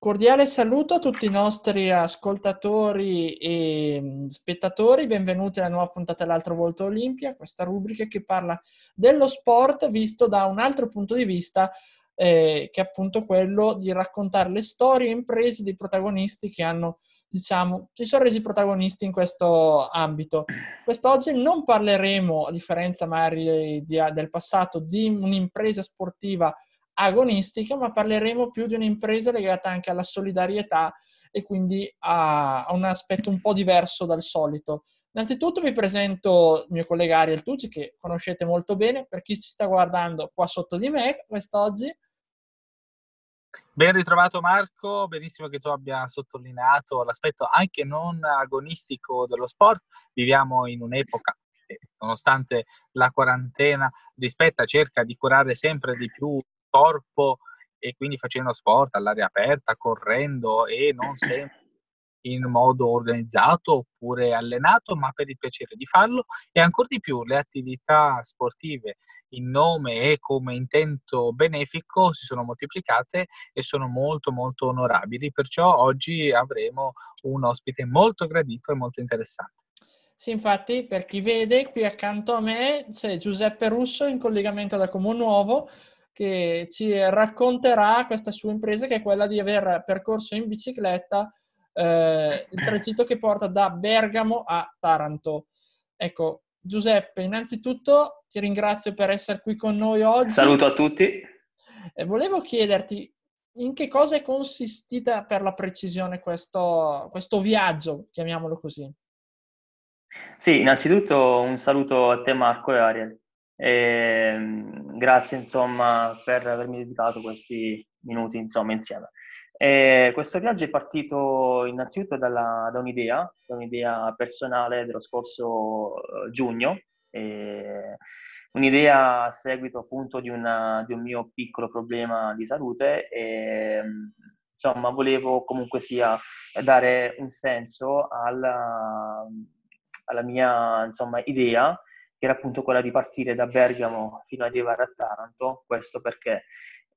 Cordiale saluto a tutti i nostri ascoltatori e mm, spettatori, benvenuti alla nuova puntata dell'altro volto Olimpia, questa rubrica che parla dello sport visto da un altro punto di vista eh, che è appunto quello di raccontare le storie e imprese dei protagonisti che hanno, diciamo, si sono resi protagonisti in questo ambito. Quest'oggi non parleremo, a differenza magari di, del passato, di un'impresa sportiva agonistica, ma parleremo più di un'impresa legata anche alla solidarietà e quindi a, a un aspetto un po' diverso dal solito. Innanzitutto vi presento il mio collega Ariel Tucci, che conoscete molto bene, per chi ci sta guardando qua sotto di me quest'oggi. Ben ritrovato Marco, benissimo che tu abbia sottolineato l'aspetto anche non agonistico dello sport. Viviamo in un'epoca che, nonostante la quarantena, rispetta, cerca di curare sempre di più corpo e quindi facendo sport all'aria aperta, correndo e non sempre in modo organizzato oppure allenato, ma per il piacere di farlo. E ancora di più le attività sportive in nome e come intento benefico si sono moltiplicate e sono molto molto onorabili, perciò oggi avremo un ospite molto gradito e molto interessante. Sì, infatti, per chi vede, qui accanto a me c'è Giuseppe Russo in collegamento da Comunuovo, che ci racconterà questa sua impresa che è quella di aver percorso in bicicletta eh, il tragitto che porta da Bergamo a Taranto. Ecco, Giuseppe, innanzitutto ti ringrazio per essere qui con noi oggi. Saluto a tutti. E volevo chiederti in che cosa è consistita per la precisione questo, questo viaggio, chiamiamolo così. Sì, innanzitutto un saluto a te Marco e Ariel. E, ehm, grazie insomma per avermi dedicato questi minuti insomma insieme. E questo viaggio è partito innanzitutto dalla, da un'idea, da un'idea personale dello scorso uh, giugno, un'idea a seguito appunto di, una, di, un mio piccolo problema di salute e insomma volevo comunque sia dare un senso alla, alla mia insomma, idea che era appunto quella di partire da Bergamo fino ad arrivare a Taranto, questo perché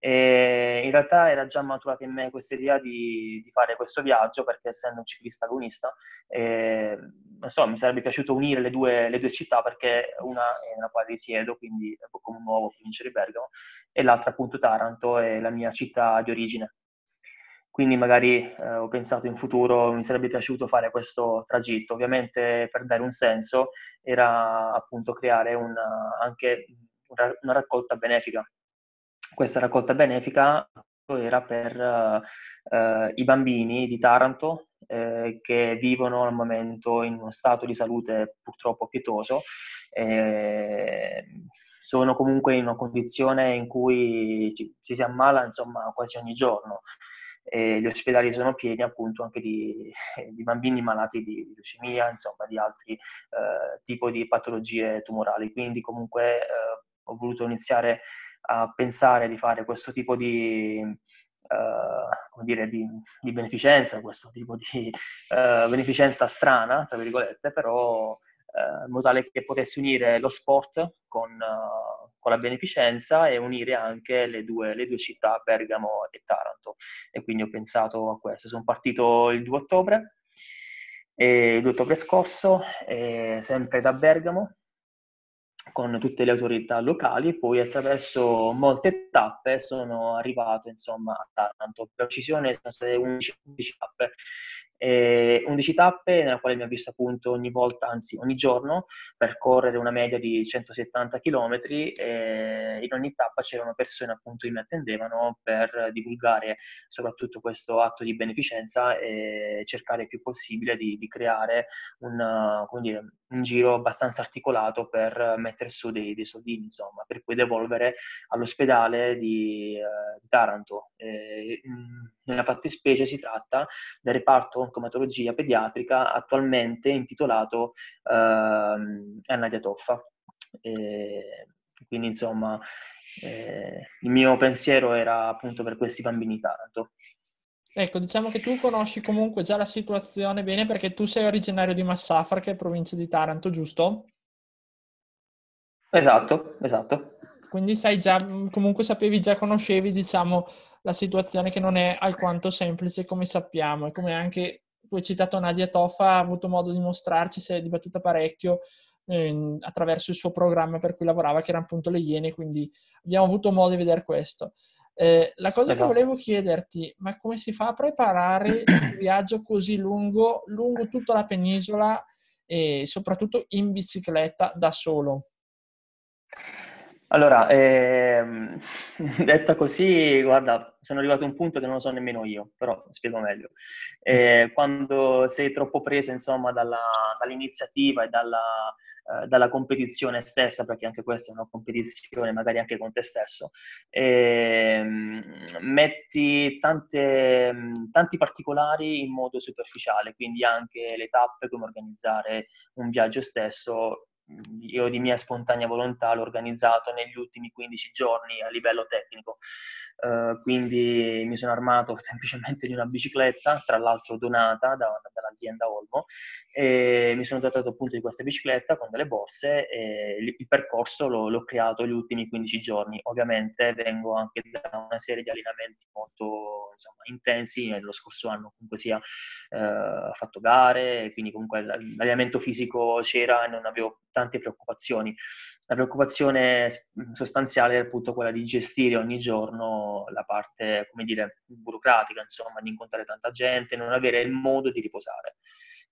e in realtà era già maturata in me questa idea di, di, fare questo viaggio, perché essendo un ciclista agonista, eh, so, mi sarebbe piaciuto unire le due, le due, città, perché una è nella quale risiedo, quindi come un nuovo provincia di Bergamo, e l'altra appunto Taranto è la mia città di origine. Quindi magari eh, ho pensato in futuro mi sarebbe piaciuto fare questo tragitto. Ovviamente per dare un senso era appunto creare una, anche una, raccolta benefica. Questa raccolta benefica era per uh, i bambini di Taranto eh, che vivono al momento in uno stato di salute purtroppo pietoso. Eh, sono comunque in una condizione in cui ci, ci si ammala insomma quasi ogni giorno gli ospedali sono pieni appunto anche di, di bambini malati di, leucemia, insomma di altri eh, tipi di patologie tumorali. Quindi comunque eh, ho voluto iniziare a pensare di fare questo tipo di, come dire, di, beneficenza, questo tipo di uh, beneficenza strana, tra virgolette, però uh, in modo tale che potessi unire lo sport con, con la beneficenza e unire anche le due, le due, città, Bergamo e Taranto. E quindi ho pensato a questo. Sono partito il 2 ottobre, il 2 ottobre scorso, sempre da Bergamo, con tutte le autorità locali e poi attraverso molte tappe sono arrivato insomma a Taranto. Per precisione sono state 11, 11 tappe eh, 11 tappe nella quale mi ha visto appunto ogni volta, anzi ogni giorno, percorrere una media di 170 km e in ogni tappa c'erano persone appunto che mi attendevano per divulgare soprattutto questo atto di beneficenza e cercare il più possibile di, di creare un, dire, un, giro abbastanza articolato per mettere su dei, dei soldini, insomma, per poi devolvere all'ospedale di, eh, di Taranto. Eh, nella fattispecie si tratta del reparto oncomatologia pediatrica attualmente intitolato eh, Anna Diatoffa. Quindi insomma eh, il mio pensiero era appunto per questi bambini di Taranto. Ecco, diciamo che tu conosci comunque già la situazione bene perché tu sei originario di Massafra, che è provincia di Taranto, giusto? Esatto, esatto. Quindi sai già, comunque sapevi già, conoscevi, diciamo, la situazione che non è alquanto semplice come sappiamo e come anche tu hai citato Nadia Toffa ha avuto modo di mostrarci, si è dibattuta parecchio eh, attraverso il suo programma per cui lavorava, che era appunto le Iene, quindi abbiamo avuto modo di vedere questo. Eh, la cosa esatto. che volevo chiederti, ma come si fa a preparare un viaggio così lungo, lungo tutta la penisola e soprattutto in bicicletta da solo? Allora, ehm, detta così, guarda, sono arrivato a un punto che non lo so nemmeno io, però spiego meglio. Eh, quando sei troppo preso, insomma, dalla, dall'iniziativa e dalla, eh, dalla, competizione stessa, perché anche questa è una competizione, magari anche con te stesso, eh, metti tante, tanti particolari in modo superficiale, quindi anche le tappe, come organizzare un viaggio stesso, io di mia spontanea volontà l'ho organizzato negli ultimi 15 giorni a livello tecnico. Uh, quindi mi sono armato semplicemente di una bicicletta, tra l'altro donata da, dall'azienda Olmo, e mi sono dotato appunto di questa bicicletta con delle borse e il, il percorso l'ho, l'ho, creato gli ultimi 15 giorni. Ovviamente vengo anche da una serie di allenamenti molto insomma, intensi, lo scorso anno comunque sia uh, fatto gare, quindi comunque l'allenamento fisico c'era e non avevo tante preoccupazioni. La preoccupazione sostanziale è appunto quella di gestire ogni giorno la parte, come dire, burocratica, insomma, di incontrare tanta gente, non avere il modo di riposare.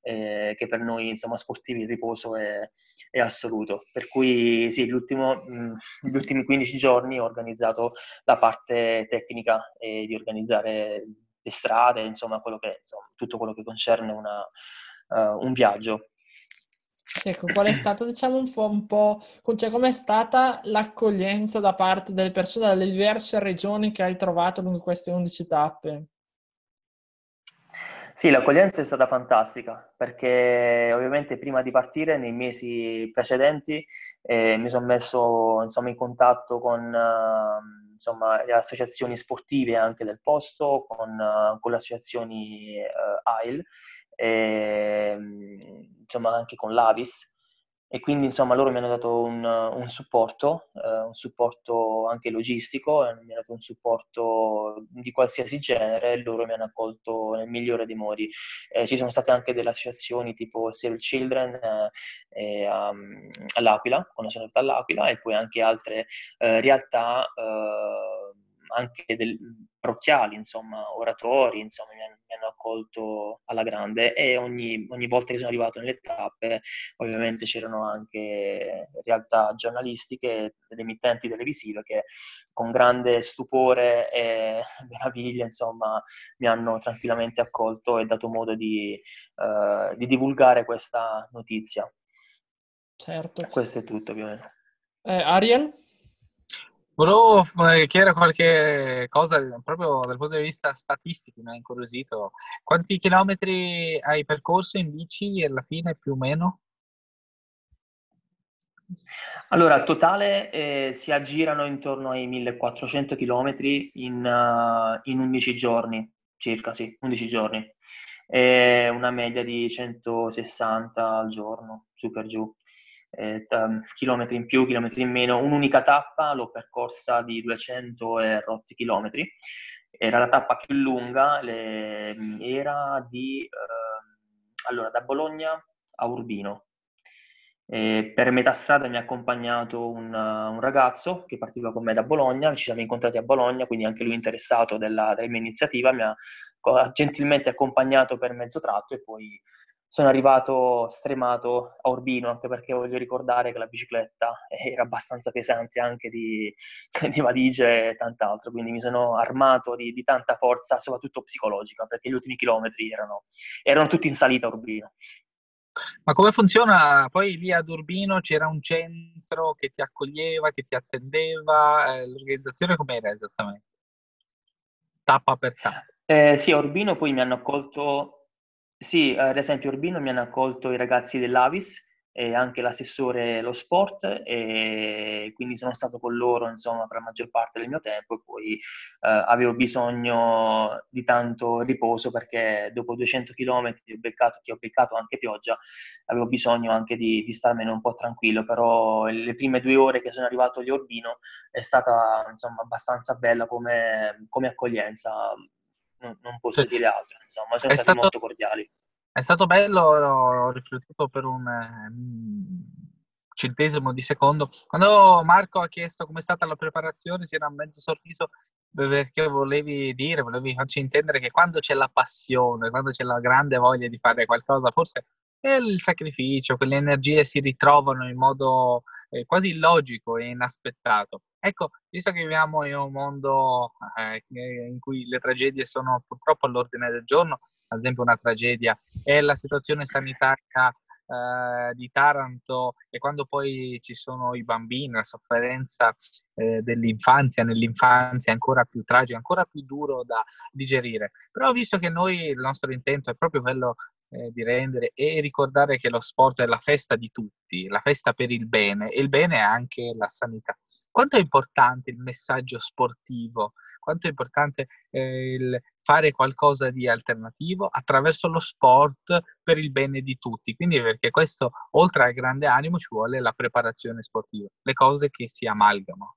Eh, che per noi insomma sportivi il riposo è, è assoluto. Per cui sì, mh, gli ultimi 15 giorni ho organizzato la parte tecnica e di organizzare le strade, insomma, quello che, insomma tutto quello che concerne una, uh, un viaggio. Ecco, qual è stato, diciamo, un po', un po', cioè com'è stata l'accoglienza da parte delle persone dalle diverse regioni che hai trovato lungo queste 11 tappe? Sì, l'accoglienza è stata fantastica perché ovviamente prima di partire, nei mesi precedenti, eh, mi sono messo insomma, in contatto con uh, insomma, le associazioni sportive anche del posto, con, uh, con le associazioni uh, AIL e, ehm, insomma anche con l'Avis e quindi insomma loro mi hanno dato un, un supporto, eh, un supporto anche logistico, mi hanno dato un supporto di qualsiasi genere e loro mi hanno accolto nel migliore dei modi. Eh, ci sono state anche delle associazioni tipo Save Children eh, um, all'Aquila, quando sono andato all'Aquila e poi anche altre eh, realtà eh, anche del, parrocchiali, insomma, oratori, insomma, mi hanno, mi hanno, accolto alla grande e ogni, ogni, volta che sono arrivato nelle tappe ovviamente c'erano anche realtà giornalistiche ed emittenti televisive che con grande stupore e meraviglia, insomma, mi hanno tranquillamente accolto e dato modo di, uh, di divulgare questa notizia. Certo. Questo è tutto, ovviamente. Eh, Ariel? Volevo eh, chiedere qualche cosa proprio dal punto di vista statistico, mi ha incuriosito. Quanti chilometri hai percorso in bici alla fine più o meno? Allora, totale eh, si aggirano intorno ai 1400 km in, uh, in 11 giorni, circa, sì, 11 giorni. E una media di 160 al giorno, su per giù eh, chilometri in più, chilometri in meno. Un'unica tappa l'ho percorsa di 200 e rotti chilometri. Era la tappa più lunga, le, era di eh, allora da Bologna a Urbino. E per metà strada mi ha accompagnato un, un, ragazzo che partiva con me da Bologna, ci siamo incontrati a Bologna, quindi anche lui interessato della, della mia iniziativa, mi ha gentilmente accompagnato per mezzo tratto e poi sono arrivato stremato a Urbino, anche perché voglio ricordare che la bicicletta era abbastanza pesante anche di, di valigie e tant'altro, quindi mi sono armato di, di, tanta forza, soprattutto psicologica, perché gli ultimi chilometri erano, erano tutti in salita a Urbino. Ma come funziona? Poi lì ad Urbino c'era un centro che ti accoglieva, che ti attendeva, eh, l'organizzazione com'era esattamente? Tappa per tappa. Eh, sì, a Urbino poi mi hanno accolto sì, ad esempio Urbino mi hanno accolto i ragazzi dell'Avis, e anche l'assessore lo sport e quindi sono stato con loro insomma per la maggior parte del mio tempo e poi eh, avevo bisogno di tanto riposo perché dopo 200 km ho beccato, che ho beccato anche pioggia avevo bisogno anche di, di starmene un po' tranquillo però le prime due ore che sono arrivato agli Orbino è stata insomma abbastanza bella come, come accoglienza non, non posso dire altro insomma sono stati stato... molto cordiali è stato bello, ho riflettuto per un eh, centesimo di secondo. Quando Marco ha chiesto come è stata la preparazione, si era mezzo sorriso perché volevi dire, volevi farci intendere che quando c'è la passione, quando c'è la grande voglia di fare qualcosa, forse è il sacrificio, quelle energie si ritrovano in modo eh, quasi illogico e inaspettato. Ecco, visto che viviamo in un mondo eh, in cui le tragedie sono purtroppo all'ordine del giorno, ad esempio una tragedia, è la situazione sanitaria eh, di Taranto e quando poi ci sono i bambini, la sofferenza eh, dell'infanzia, nell'infanzia è ancora più tragica, ancora più duro da digerire. Però visto che noi il nostro intento è proprio quello eh, di rendere e ricordare che lo sport è la festa di tutti, la festa per il bene e il bene è anche la sanità. Quanto è importante il messaggio sportivo? Quanto è importante eh, il fare qualcosa di alternativo attraverso lo sport per il bene di tutti? Quindi perché questo, oltre al grande animo, ci vuole la preparazione sportiva, le cose che si amalgamano.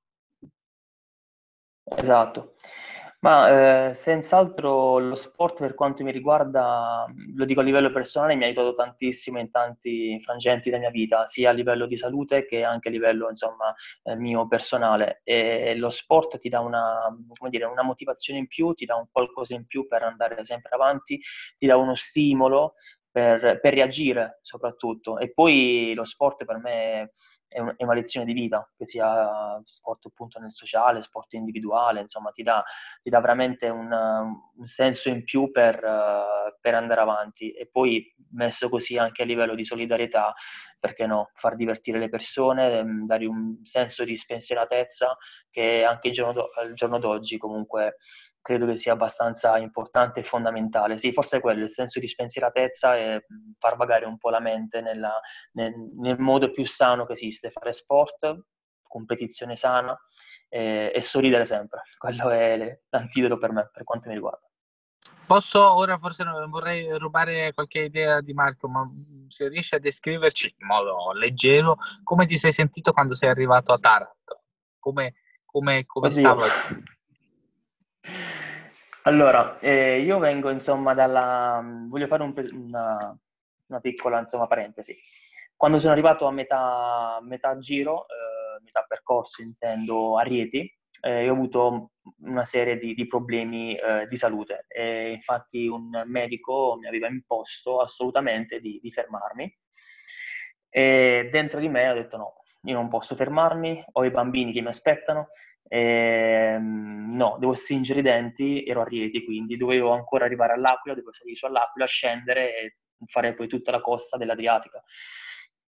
Esatto. Ma eh, senz'altro lo sport per quanto mi riguarda, lo dico a livello personale, mi ha aiutato tantissimo in tanti frangenti della mia vita, sia a livello di salute che anche a livello insomma, eh, mio personale. E lo sport ti dà una, dire, una motivazione in più, ti dà un qualcosa in più per andare sempre avanti, ti dà uno stimolo per, per reagire soprattutto. E poi lo sport per me è, un, è, una lezione di vita, che sia sport appunto nel sociale, sport individuale, insomma ti dà, ti dà veramente un, un, senso in più per, per, andare avanti. E poi messo così anche a livello di solidarietà, perché no, far divertire le persone, ehm, dare un senso di spensieratezza che anche il giorno, do, il giorno d'oggi comunque credo che sia abbastanza importante e fondamentale. Sì, forse è quello, il senso di spensieratezza e far vagare un po' la mente nella, nel, nel, modo più sano che esiste, fare sport, competizione sana e, e sorridere sempre. Quello è l'antidoto per me, per quanto mi riguarda. Posso ora forse vorrei rubare qualche idea di Marco, ma se riesci a descriverci in modo leggero come ti sei sentito quando sei arrivato a Taranto? Come, come, come stava? Allora, eh, io vengo insomma dalla... voglio fare un, una, una, piccola insomma, parentesi. Quando sono arrivato a metà, metà giro, eh, metà percorso intendo a Rieti, eh, ho avuto una serie di, di problemi eh, di salute e infatti un medico mi aveva imposto assolutamente di, di fermarmi e dentro di me ho detto no, io non posso fermarmi, ho i bambini che mi aspettano, eh, no, devo stringere i denti, ero a Rieti, quindi dovevo ancora arrivare all'Aquila, dovevo salire su all'Aquila, scendere e fare poi tutta la costa dell'Adriatica.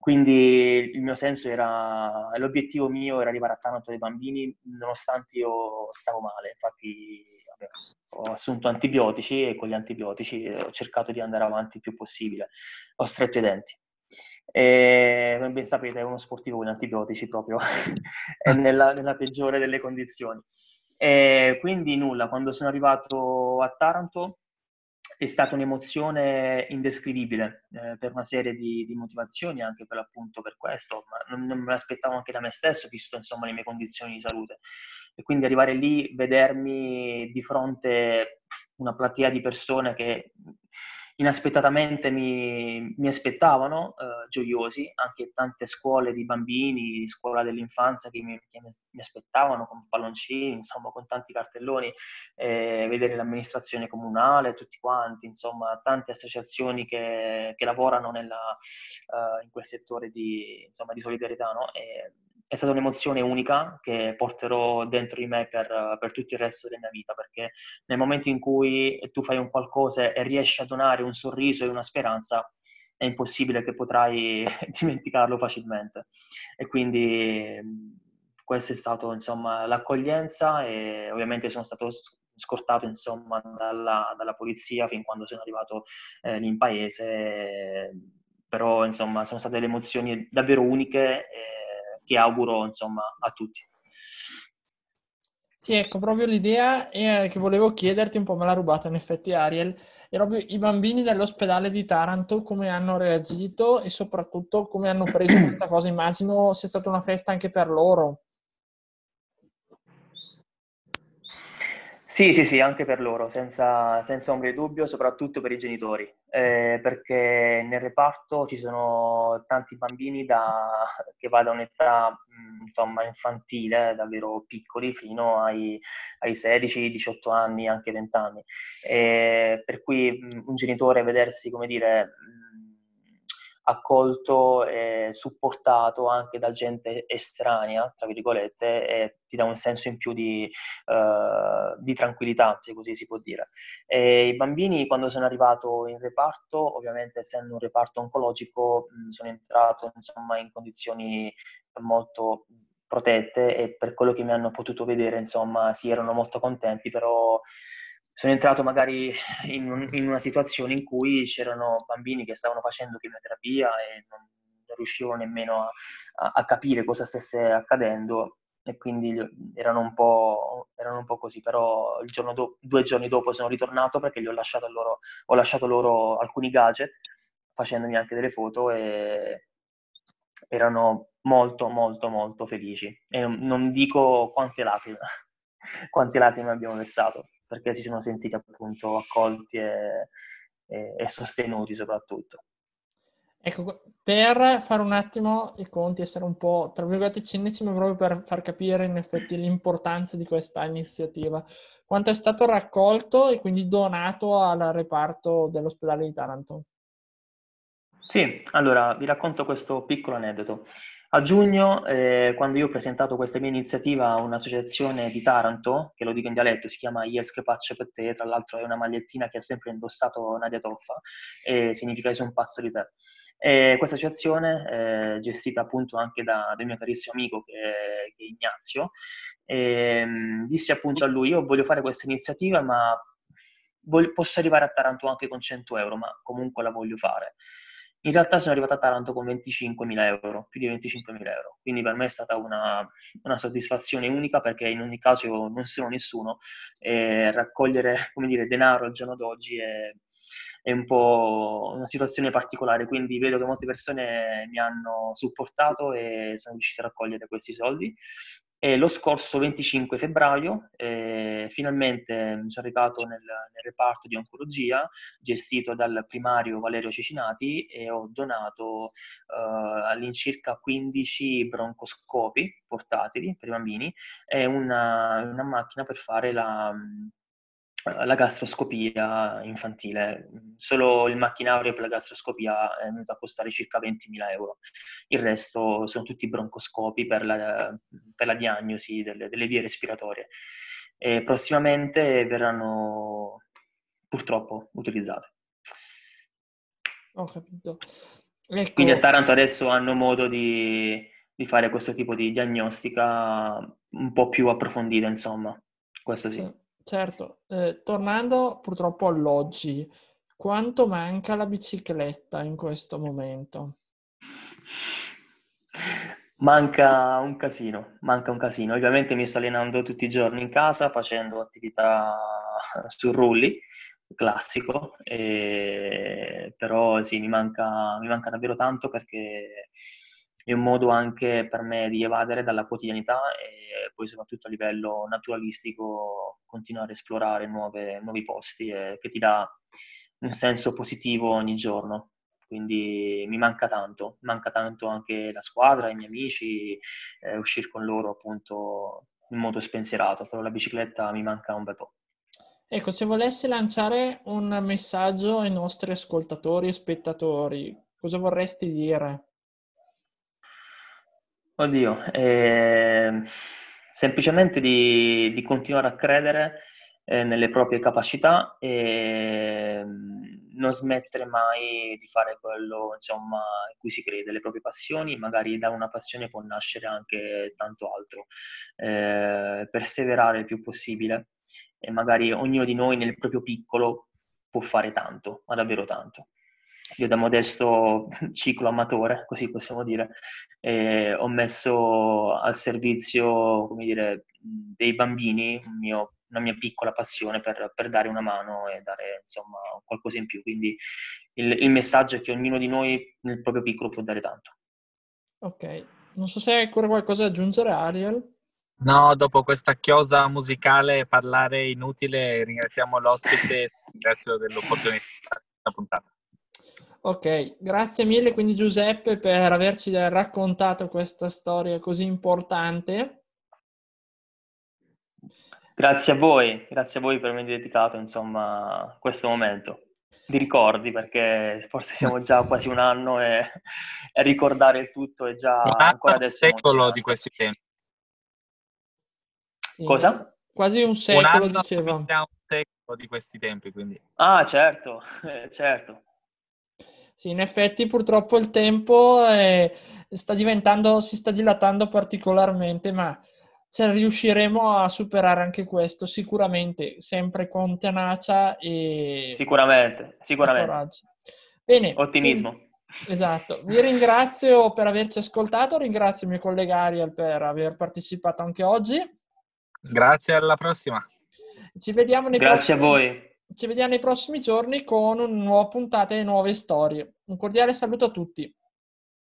Quindi il mio senso era, l'obiettivo mio era arrivare a Taranto dei bambini, nonostante io stavo male. Infatti ho assunto antibiotici e con gli antibiotici ho cercato di andare avanti il più possibile. Ho stretto i denti. E, come ben sapete, è uno sportivo con antibiotici proprio, è nella, nella, peggiore delle condizioni. E quindi nulla, quando sono arrivato a Taranto è stata un'emozione indescrivibile eh, per una serie di, di, motivazioni, anche per l'appunto per questo, ma non, non, me l'aspettavo anche da me stesso, visto insomma le mie condizioni di salute. E quindi arrivare lì, vedermi di fronte una platea di persone che inaspettatamente mi, mi aspettavano, eh, gioiosi, anche tante scuole di bambini, scuola dell'infanzia che mi, che mi aspettavano con palloncini, insomma con tanti cartelloni, eh, vedere l'amministrazione comunale, tutti quanti, insomma tante associazioni che, che lavorano nella, uh, in quel settore di, insomma, di solidarietà. No? E, è stata un'emozione unica che porterò dentro di me per, per, tutto il resto della mia vita, perché nel momento in cui tu fai un qualcosa e riesci a donare un sorriso e una speranza, è impossibile che potrai dimenticarlo facilmente. E quindi questa è stata insomma l'accoglienza e ovviamente sono stato scortato insomma dalla, dalla polizia fin quando sono arrivato eh, in paese però insomma sono state delle emozioni davvero uniche eh, che auguro insomma a tutti. Sì, ecco, proprio l'idea eh, che volevo chiederti, un po' me l'ha rubata in effetti Ariel, e proprio i bambini dell'ospedale di Taranto come hanno reagito e soprattutto come hanno preso questa cosa. Immagino sia stata una festa anche per loro. Sì, sì, sì, anche per loro, senza, senza ombra di dubbio, soprattutto per i genitori, eh, perché nel reparto ci sono tanti bambini da, che va da un'età insomma, infantile, davvero piccoli, fino ai, ai 16, 18 anni, anche 20 anni. E per cui un genitore vedersi, come dire, accolto e supportato anche da gente estranea, tra virgolette, e ti dà un senso in più di, uh, di tranquillità, se così si può dire. E I bambini, quando sono arrivato in reparto, ovviamente essendo un reparto oncologico, sono entrato insomma, in condizioni molto protette e per quello che mi hanno potuto vedere, insomma, sì, erano molto contenti, però sono entrato magari in, un, in, una situazione in cui c'erano bambini che stavano facendo chemioterapia e non, non riuscivano nemmeno a, a, capire cosa stesse accadendo e quindi erano un po', erano un po così, però do, due giorni dopo sono ritornato perché gli ho lasciato loro, ho lasciato loro alcuni gadget facendomi anche delle foto e erano molto molto molto felici. E non dico quante lacrime, quante lacrime abbiamo versato perché si sono sentiti appunto accolti e, e, e sostenuti soprattutto. Ecco, per fare un attimo i conti, essere un po', tra virgolette, cinici, ma proprio per far capire in effetti l'importanza di questa iniziativa, quanto è stato raccolto e quindi donato al reparto dell'ospedale di Taranto? Sì, allora vi racconto questo piccolo aneddoto. A giugno, eh, quando io ho presentato questa mia iniziativa a un'associazione di Taranto, che lo dico in dialetto, si chiama Iesc Pacce per te, tra l'altro è una magliettina che ha sempre indossato Nadia Toffa e significa io sono un pazzo di te. E questa associazione, eh, gestita appunto anche da, dal mio carissimo amico che è, che è Ignazio, eh, dissi appunto a lui, io voglio fare questa iniziativa ma voglio, posso arrivare a Taranto anche con 100 euro, ma comunque la voglio fare. In realtà sono arrivato a Taranto con 25.000 euro, più di 25.000 euro, quindi per me è stata una, una, soddisfazione unica perché in ogni caso io non sono nessuno e raccogliere come dire, denaro al giorno d'oggi è, è un po' una situazione particolare, quindi vedo che molte persone mi hanno supportato e sono riuscito a raccogliere questi soldi e lo scorso 25 febbraio eh, finalmente mi sono recato nel, nel, reparto di oncologia gestito dal primario Valerio Cecinati e ho donato eh, all'incirca 15 broncoscopi portatili per i bambini e una, una macchina per fare la la gastroscopia infantile. Solo il macchinario per la gastroscopia è venuto a costare circa 20.000 euro. Il resto sono tutti broncoscopi per la, per la diagnosi delle, delle, vie respiratorie. E prossimamente verranno purtroppo utilizzate. Ho capito. Ecco. Quindi a Taranto adesso hanno modo di, di, fare questo tipo di diagnostica un po' più approfondita, insomma. Questo sì. Certo, eh, tornando purtroppo all'oggi, quanto manca la bicicletta in questo momento? Manca un casino, manca un casino. Ovviamente mi sto allenando tutti i giorni in casa facendo attività su rulli, classico, e... però sì, mi manca, mi manca davvero tanto perché è un modo anche per me di evadere dalla quotidianità e poi soprattutto a livello naturalistico continuare a esplorare nuove, nuovi posti e che ti dà un senso positivo ogni giorno. Quindi mi manca tanto, manca tanto anche la squadra, i miei amici, eh, uscire con loro appunto in modo spensierato, però la bicicletta mi manca un bel po'. Ecco, se volessi lanciare un messaggio ai nostri ascoltatori e spettatori, cosa vorresti dire? Oddio, eh, semplicemente di, di, continuare a credere eh, nelle proprie capacità e mm, non smettere mai di fare quello insomma, in cui si crede, le proprie passioni, magari da una passione può nascere anche tanto altro. Eh, perseverare il più possibile e magari ognuno di noi nel proprio piccolo può fare tanto, ma davvero tanto. Io da modesto ciclo amatore, così possiamo dire, eh, ho messo al servizio, come dire, dei bambini mio, una mia piccola passione per, per, dare una mano e dare insomma qualcosa in più. Quindi il, il messaggio è che ognuno di noi nel proprio piccolo può dare tanto. Ok, non so se hai ancora qualcosa da aggiungere, Ariel. No, dopo questa chiosa musicale parlare inutile, ringraziamo l'ospite, ringrazio dell'opportunità della puntata. Ok, grazie mille quindi Giuseppe per averci raccontato questa storia così importante. Grazie a voi, grazie a voi per avermi dedicato insomma questo momento di ricordi perché forse siamo già quasi un anno e, e ricordare il tutto è già ancora adesso un secolo di questi tempi. Sì. Cosa? Quasi un secolo, un diceva. Un secolo di questi tempi, quindi. Ah, certo, eh, certo. Sì, in effetti purtroppo il tempo è, sta diventando, si sta dilatando particolarmente, ma se riusciremo a superare anche questo, sicuramente, sempre con tenacia e... Sicuramente, sicuramente. Bene. Ottimismo. Quindi, esatto. Vi ringrazio per averci ascoltato, ringrazio il mio collega Ariel per aver partecipato anche oggi. Grazie, alla prossima. Ci vediamo nei Grazie prossimi... a voi. Ci vediamo nei prossimi giorni con una nuova puntata e nuove storie. Un cordiale saluto a tutti.